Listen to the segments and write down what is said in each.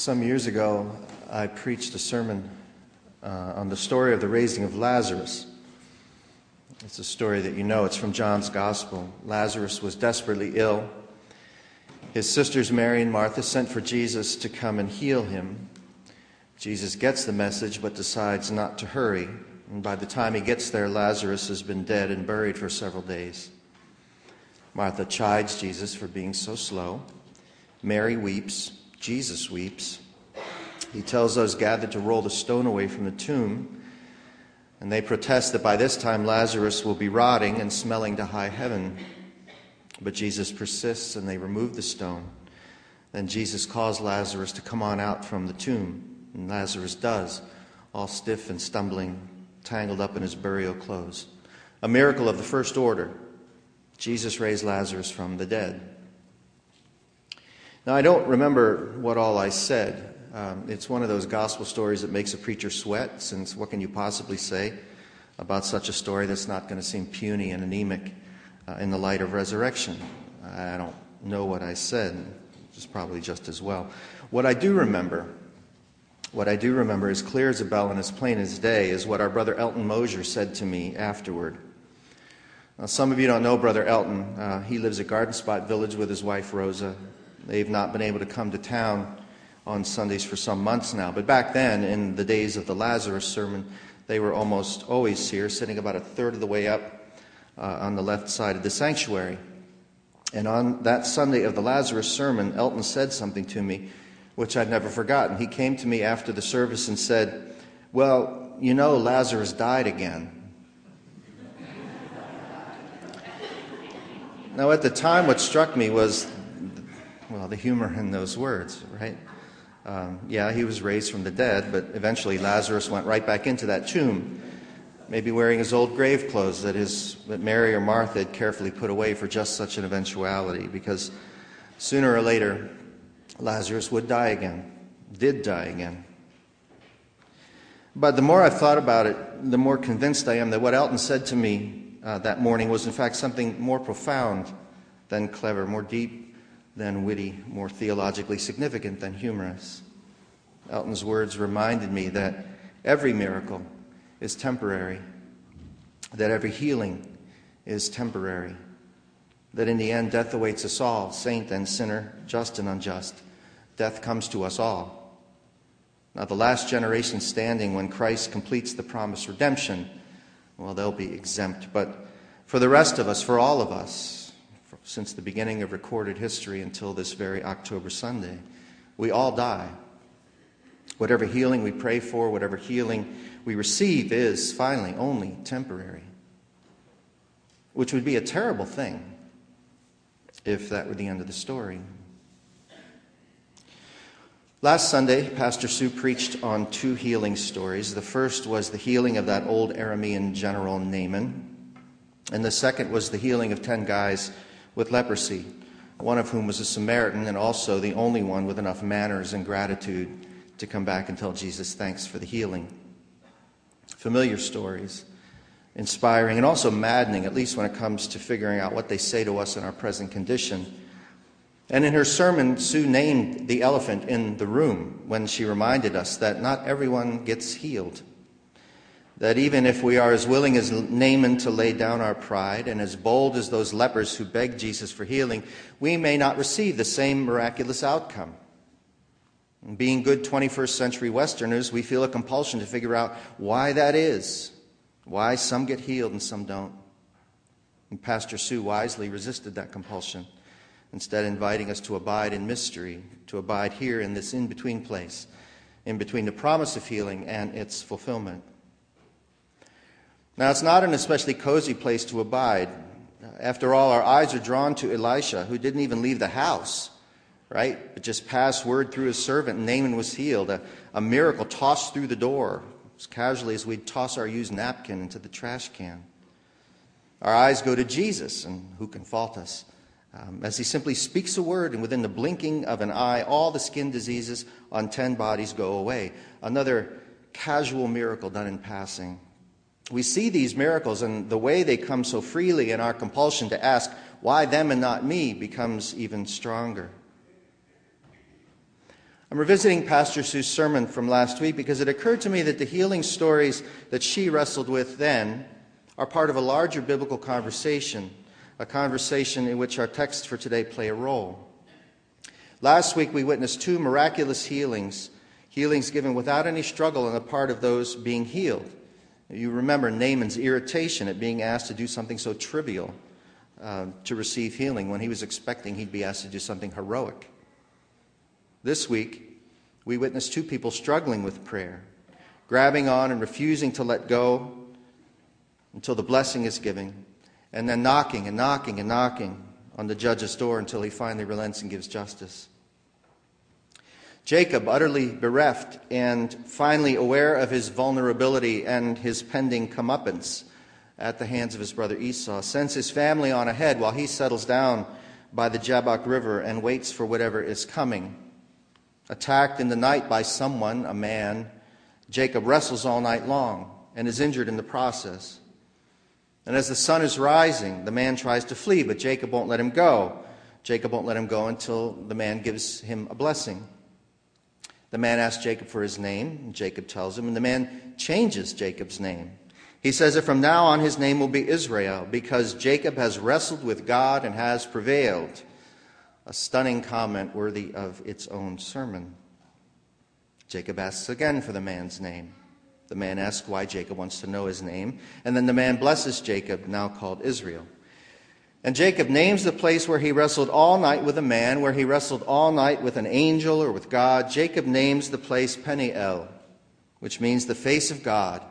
Some years ago, I preached a sermon uh, on the story of the raising of Lazarus. It's a story that you know, it's from John's Gospel. Lazarus was desperately ill. His sisters, Mary and Martha, sent for Jesus to come and heal him. Jesus gets the message but decides not to hurry. And by the time he gets there, Lazarus has been dead and buried for several days. Martha chides Jesus for being so slow. Mary weeps. Jesus weeps. He tells those gathered to roll the stone away from the tomb, and they protest that by this time Lazarus will be rotting and smelling to high heaven. But Jesus persists, and they remove the stone. Then Jesus calls Lazarus to come on out from the tomb, and Lazarus does, all stiff and stumbling, tangled up in his burial clothes. A miracle of the first order. Jesus raised Lazarus from the dead. Now, I don't remember what all I said. Um, it's one of those gospel stories that makes a preacher sweat, since what can you possibly say about such a story that's not going to seem puny and anemic uh, in the light of resurrection? I don't know what I said, is probably just as well. What I do remember, what I do remember as clear as a bell and as plain as day, is what our brother Elton Mosier said to me afterward. Now, some of you don't know Brother Elton. Uh, he lives at Garden Spot Village with his wife Rosa. They've not been able to come to town on Sundays for some months now. But back then, in the days of the Lazarus sermon, they were almost always here, sitting about a third of the way up uh, on the left side of the sanctuary. And on that Sunday of the Lazarus sermon, Elton said something to me which I'd never forgotten. He came to me after the service and said, Well, you know, Lazarus died again. now, at the time, what struck me was well, the humor in those words, right? Um, yeah, he was raised from the dead, but eventually Lazarus went right back into that tomb, maybe wearing his old grave clothes that, his, that Mary or Martha had carefully put away for just such an eventuality, because sooner or later, Lazarus would die again, did die again. But the more I've thought about it, the more convinced I am that what Elton said to me uh, that morning was, in fact, something more profound than clever, more deep than witty, more theologically significant than humorous. Elton's words reminded me that every miracle is temporary, that every healing is temporary, that in the end death awaits us all, saint and sinner, just and unjust. Death comes to us all. Now, the last generation standing when Christ completes the promised redemption, well, they'll be exempt. But for the rest of us, for all of us, since the beginning of recorded history until this very October Sunday. We all die. Whatever healing we pray for, whatever healing we receive, is finally only temporary, which would be a terrible thing if that were the end of the story. Last Sunday, Pastor Sue preached on two healing stories. The first was the healing of that old Aramean general Naaman, and the second was the healing of 10 guys with leprosy, one of whom was a Samaritan and also the only one with enough manners and gratitude to come back and tell Jesus thanks for the healing. Familiar stories, inspiring and also maddening, at least when it comes to figuring out what they say to us in our present condition. And in her sermon, Sue named the elephant in the room when she reminded us that not everyone gets healed that even if we are as willing as Naaman to lay down our pride and as bold as those lepers who begged Jesus for healing, we may not receive the same miraculous outcome. And being good 21st century Westerners, we feel a compulsion to figure out why that is, why some get healed and some don't. And Pastor Sue wisely resisted that compulsion, instead, inviting us to abide in mystery, to abide here in this in between place, in between the promise of healing and its fulfillment. Now, it's not an especially cozy place to abide. After all, our eyes are drawn to Elisha, who didn't even leave the house, right? But just passed word through his servant, and Naaman was healed. A, a miracle tossed through the door as casually as we'd toss our used napkin into the trash can. Our eyes go to Jesus, and who can fault us? Um, as he simply speaks a word, and within the blinking of an eye, all the skin diseases on 10 bodies go away. Another casual miracle done in passing we see these miracles and the way they come so freely, and our compulsion to ask, why them and not me, becomes even stronger. I'm revisiting Pastor Sue's sermon from last week because it occurred to me that the healing stories that she wrestled with then are part of a larger biblical conversation, a conversation in which our texts for today play a role. Last week we witnessed two miraculous healings, healings given without any struggle on the part of those being healed. You remember Naaman's irritation at being asked to do something so trivial uh, to receive healing when he was expecting he'd be asked to do something heroic. This week, we witnessed two people struggling with prayer, grabbing on and refusing to let go until the blessing is given, and then knocking and knocking and knocking on the judge's door until he finally relents and gives justice. Jacob, utterly bereft and finally aware of his vulnerability and his pending comeuppance at the hands of his brother Esau, sends his family on ahead while he settles down by the Jabbok River and waits for whatever is coming. Attacked in the night by someone, a man, Jacob wrestles all night long and is injured in the process. And as the sun is rising, the man tries to flee, but Jacob won't let him go. Jacob won't let him go until the man gives him a blessing. The man asks Jacob for his name, and Jacob tells him, and the man changes Jacob's name. He says that from now on his name will be Israel, because Jacob has wrestled with God and has prevailed a stunning comment worthy of its own sermon. Jacob asks again for the man's name. The man asks why Jacob wants to know his name, and then the man blesses Jacob, now called Israel. And Jacob names the place where he wrestled all night with a man, where he wrestled all night with an angel or with God. Jacob names the place Peniel, which means the face of God,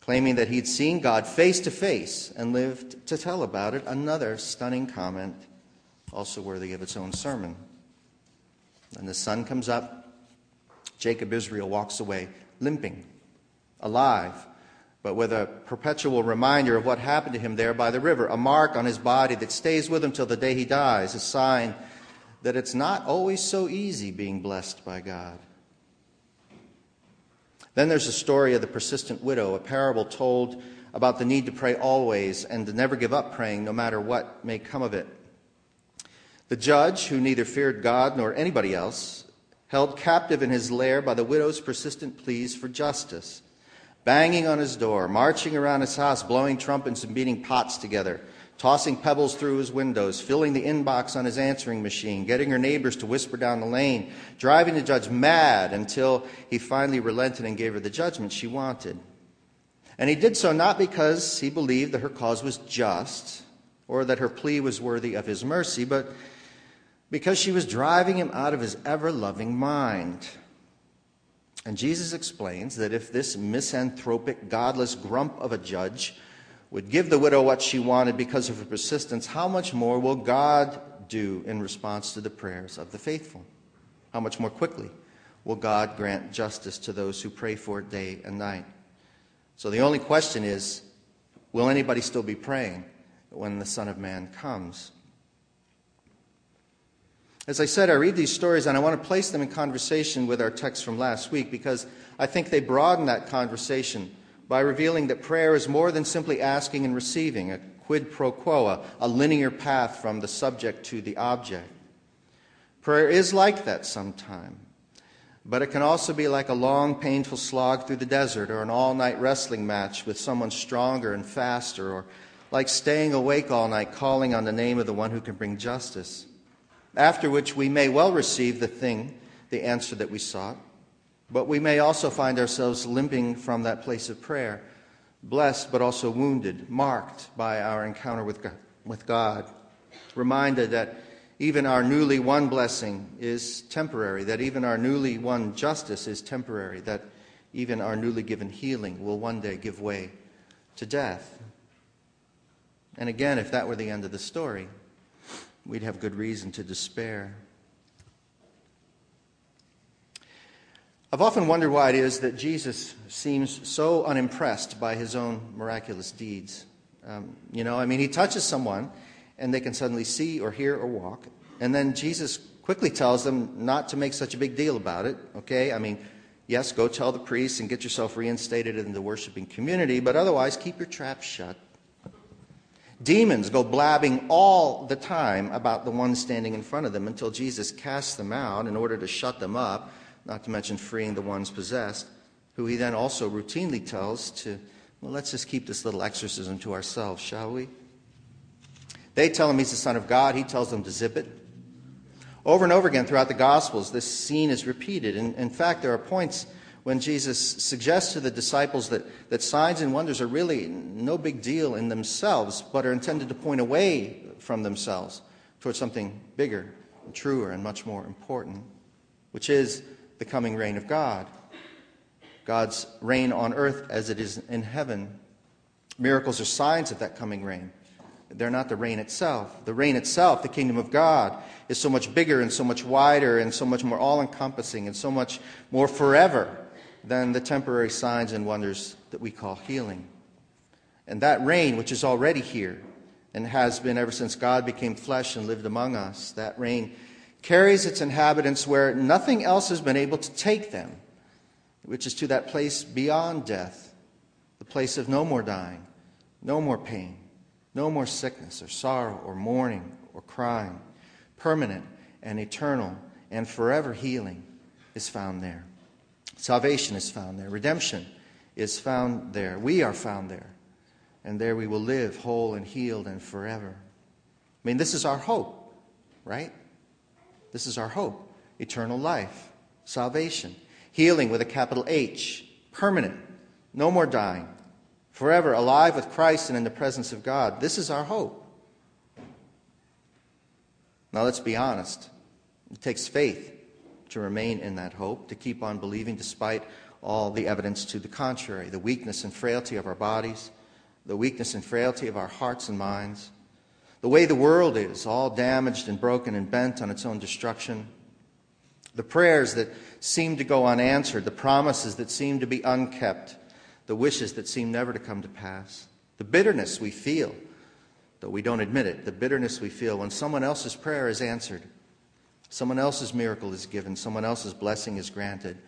claiming that he'd seen God face to face and lived to tell about it. Another stunning comment also worthy of its own sermon. And the sun comes up. Jacob Israel walks away, limping, alive, but with a perpetual reminder of what happened to him there by the river, a mark on his body that stays with him till the day he dies, a sign that it's not always so easy being blessed by God. Then there's the story of the persistent widow, a parable told about the need to pray always and to never give up praying no matter what may come of it. The judge, who neither feared God nor anybody else, held captive in his lair by the widow's persistent pleas for justice, banging on his door, marching around his house, blowing trumpets and beating pots together, tossing pebbles through his windows, filling the inbox on his answering machine, getting her neighbors to whisper down the lane, driving the judge mad until he finally relented and gave her the judgment she wanted. And he did so not because he believed that her cause was just or that her plea was worthy of his mercy, but because she was driving him out of his ever loving mind. And Jesus explains that if this misanthropic, godless grump of a judge would give the widow what she wanted because of her persistence, how much more will God do in response to the prayers of the faithful? How much more quickly will God grant justice to those who pray for it day and night? So the only question is will anybody still be praying when the Son of Man comes? As I said, I read these stories and I want to place them in conversation with our text from last week because I think they broaden that conversation by revealing that prayer is more than simply asking and receiving, a quid pro quo, a, linear path from the subject to the object. Prayer is like that sometime, but it can also be like a long, painful slog through the desert or an all night wrestling match with someone stronger and faster, or like staying awake all night calling on the name of the one who can bring justice after which we may well receive the thing, the answer that we sought, but we may also find ourselves limping from that place of prayer, blessed but also wounded, marked by our encounter with God, with God reminded that even our newly won blessing is temporary, that even our newly won justice is temporary, that even our newly given healing will one day give way to death. And again, if that were the end of the story, we'd have good reason to despair. I've often wondered why it is that Jesus seems so unimpressed by his own miraculous deeds. Um, you know, I mean, he touches someone and they can suddenly see or hear or walk. And then Jesus quickly tells them not to make such a big deal about it, okay? I mean, yes, go tell the priests and get yourself reinstated in the worshiping community, but otherwise keep your trap shut. Demons go blabbing all the time about the one standing in front of them until Jesus casts them out in order to shut them up, not to mention freeing the ones possessed, who he then also routinely tells to, well, let's just keep this little exorcism to ourselves, shall we? They tell him he's the Son of God. He tells them to zip it. Over and over again throughout the Gospels, this scene is repeated. In, in fact, there are points when Jesus suggests to the disciples that, that signs and wonders are really no big deal in themselves, but are intended to point away from themselves towards something bigger and truer and much more important, which is the coming reign of God. God's reign on earth as it is in heaven. Miracles are signs of that coming reign. They're not the reign itself. The reign itself, the kingdom of God, is so much bigger and so much wider and so much more all encompassing and so much more forever than the temporary signs and wonders that we call healing. And that reign, which is already here and has been ever since God became flesh and lived among us, that reign carries its inhabitants where nothing else has been able to take them, which is to that place beyond death, the place of no more dying, no more pain, no more sickness or sorrow or mourning or crying. Permanent and eternal and forever healing is found there. Salvation is found there. Redemption is found there. We are found there. And there we will live whole and healed and forever. I mean, this is our hope, right? This is our hope eternal life, salvation, healing with a capital H, permanent, no more dying, forever alive with Christ and in the presence of God. This is our hope. Now, let's be honest. It takes faith to remain in that hope, to keep on believing despite all the evidence to the contrary the weakness and frailty of our bodies, the weakness and frailty of our hearts and minds, the way the world is, all damaged and broken and bent on its own destruction, the prayers that seem to go unanswered, the promises that seem to be unkept, the wishes that seem never to come to pass, the bitterness we feel, though we don't admit it, the bitterness we feel when someone else's prayer is answered Someone else's miracle is given, someone else's blessing is granted.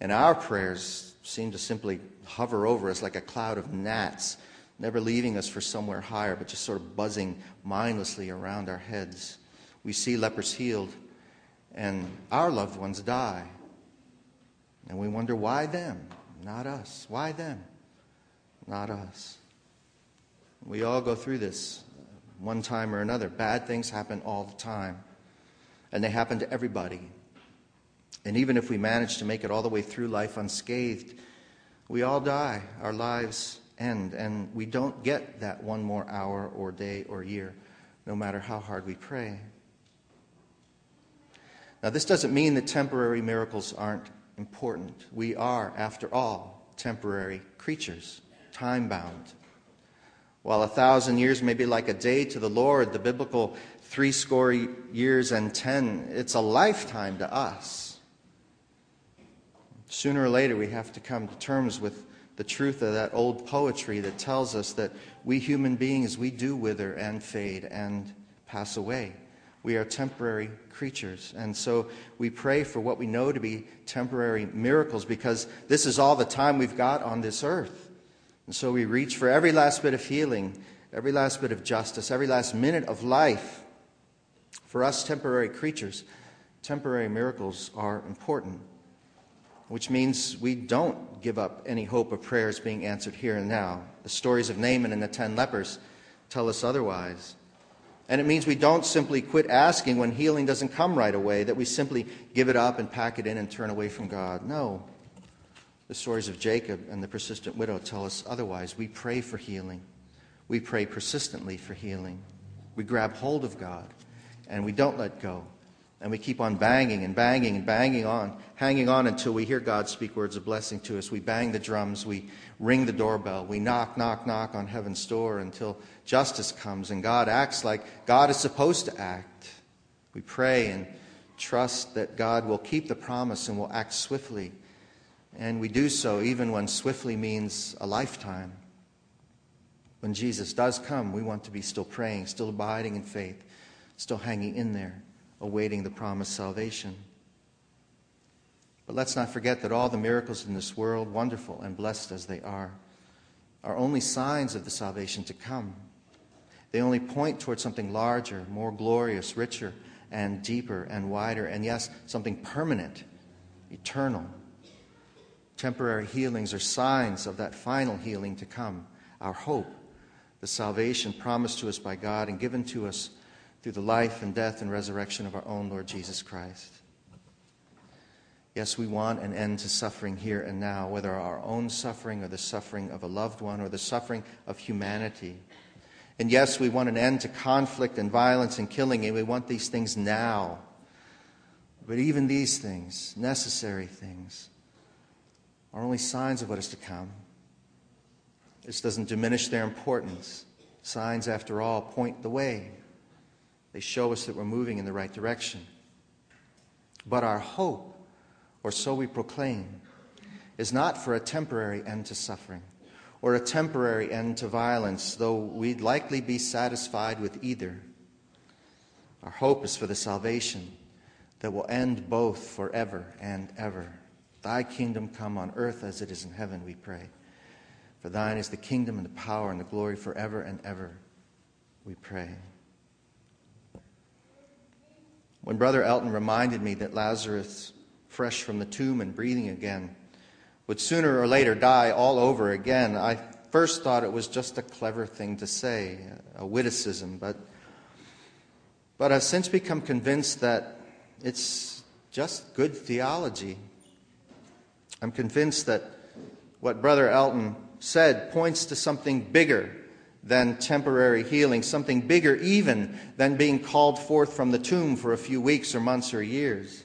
And our prayers seem to simply hover over us like a cloud of gnats, never leaving us for somewhere higher, but just sort of buzzing mindlessly around our heads. We see lepers healed, and our loved ones die. And we wonder why them, not us. Why them, not us. We all go through this one time or another. Bad things happen all the time and they happen to everybody. And even if we manage to make it all the way through life unscathed, we all die. Our lives end, and we don't get that one more hour or day or year, no matter how hard we pray. Now, this doesn't mean that temporary miracles aren't important. We are, after all, temporary creatures, time bound. While a thousand years may be like a day to the Lord, the biblical three score years and ten, it's a lifetime to us. Sooner or later, we have to come to terms with the truth of that old poetry that tells us that we human beings, we do wither and fade and pass away. We are temporary creatures. And so we pray for what we know to be temporary miracles because this is all the time we've got on this earth. And so we reach for every last bit of healing, every last bit of justice, every last minute of life for us temporary creatures, temporary miracles are important, which means we don't give up any hope of prayers being answered here and now. The stories of Naaman and the ten lepers tell us otherwise. And it means we don't simply quit asking when healing doesn't come right away, that we simply give it up and pack it in and turn away from God. No. The stories of Jacob and the persistent widow tell us otherwise. We pray for healing, we pray persistently for healing, we grab hold of God and we don't let go. And we keep on banging and banging and banging on, hanging on until we hear God speak words of blessing to us. We bang the drums, we ring the doorbell, we knock, knock, knock on heaven's door until justice comes and God acts like God is supposed to act. We pray and trust that God will keep the promise and will act swiftly. And we do so even when swiftly means a lifetime. When Jesus does come, we want to be still praying, still abiding in faith still hanging in there, awaiting the promised salvation. But let's not forget that all the miracles in this world, wonderful and blessed as they are, are only signs of the salvation to come. They only point towards something larger, more glorious, richer, and deeper and wider, and yes, something permanent, eternal. Temporary healings are signs of that final healing to come, our hope, the salvation promised to us by God and given to us through the life and death and resurrection of our own Lord Jesus Christ. Yes, we want an end to suffering here and now, whether our own suffering or the suffering of a loved one or the suffering of humanity. And yes, we want an end to conflict and violence and killing, and we want these things now. But even these things, necessary things, are only signs of what is to come. This doesn't diminish their importance. Signs, after all, point the way, they show us that we're moving in the right direction. But our hope, or so we proclaim, is not for a temporary end to suffering or a temporary end to violence, though we'd likely be satisfied with either. Our hope is for the salvation that will end both forever and ever. Thy kingdom come on earth as it is in heaven, we pray. For thine is the kingdom and the power and the glory forever and ever, we pray. When Brother Elton reminded me that Lazarus, fresh from the tomb and breathing again, would sooner or later die all over again, I first thought it was just a clever thing to say, a witticism, but, but I've since become convinced that it's just good theology. I'm convinced that what Brother Elton said points to something bigger than temporary healing, something bigger even than being called forth from the tomb for a few weeks or months or years.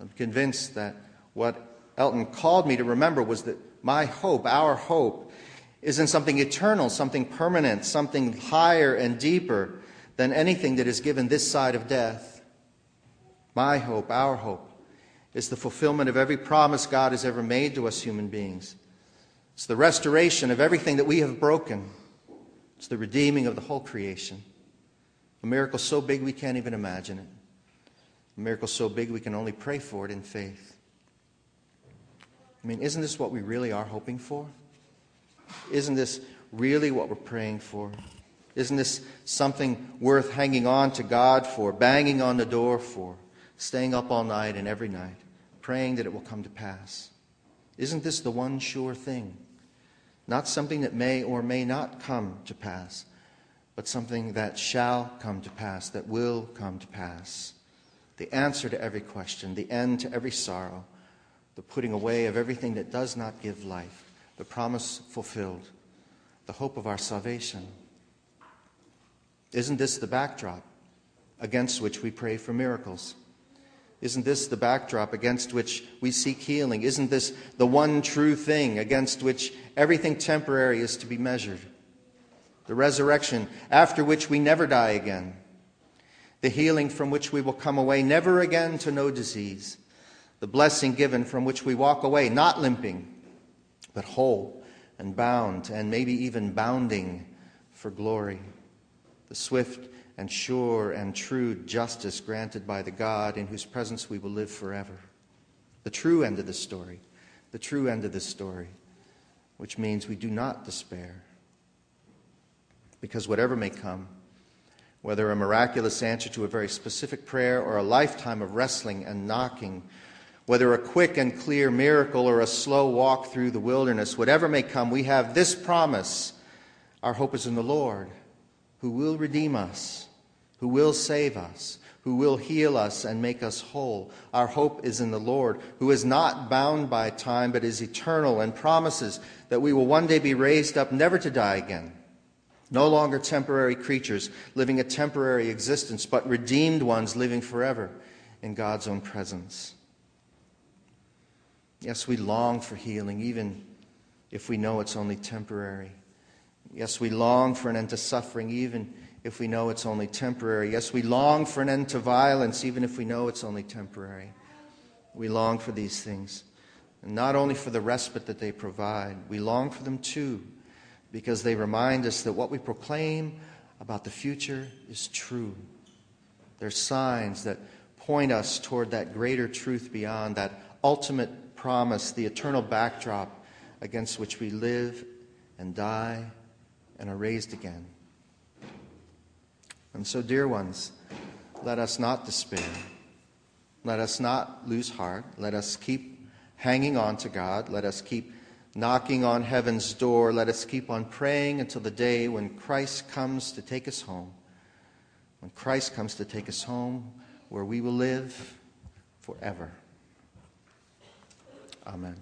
I'm convinced that what Elton called me to remember was that my hope, our hope, is in something eternal, something permanent, something higher and deeper than anything that is given this side of death. My hope, our hope, is the fulfillment of every promise God has ever made to us human beings. It's the restoration of everything that we have broken. It's the redeeming of the whole creation. A miracle so big we can't even imagine it. A miracle so big we can only pray for it in faith. I mean, isn't this what we really are hoping for? Isn't this really what we're praying for? Isn't this something worth hanging on to God for, banging on the door for, staying up all night and every night, praying that it will come to pass? Isn't this the one sure thing? Not something that may or may not come to pass, but something that shall come to pass, that will come to pass. The answer to every question, the end to every sorrow the putting away of everything that does not give life, the promise fulfilled, the hope of our salvation. Isn't this the backdrop against which we pray for miracles? Isn't this the backdrop against which we seek healing? Isn't this the one true thing against which everything temporary is to be measured? The resurrection, after which we never die again. The healing from which we will come away never again to know disease the blessing given from which we walk away, not limping, but whole and bound, and maybe even bounding for glory. The swift and sure and true justice granted by the God in whose presence we will live forever. The true end of the story, the true end of the story, which means we do not despair. Because whatever may come, whether a miraculous answer to a very specific prayer or a lifetime of wrestling and knocking, whether a quick and clear miracle or a slow walk through the wilderness, whatever may come, we have this promise. Our hope is in the Lord, who will redeem us, who will save us, who will heal us and make us whole. Our hope is in the Lord, who is not bound by time, but is eternal and promises that we will one day be raised up, never to die again. No longer temporary creatures living a temporary existence, but redeemed ones living forever in God's own presence. Yes, we long for healing, even if we know it's only temporary. Yes, we long for an end to suffering, even if we know it's only temporary. Yes, we long for an end to violence, even if we know it's only temporary. We long for these things. And not only for the respite that they provide, we long for them too, because they remind us that what we proclaim about the future is true. They're signs that point us toward that greater truth beyond, that ultimate promise, the eternal backdrop against which we live and die and are raised again. And so, dear ones, let us not despair. Let us not lose heart. Let us keep hanging on to God. Let us keep knocking on heaven's door. Let us keep on praying until the day when Christ comes to take us home. When Christ comes to take us home, where we will live forever. Amen.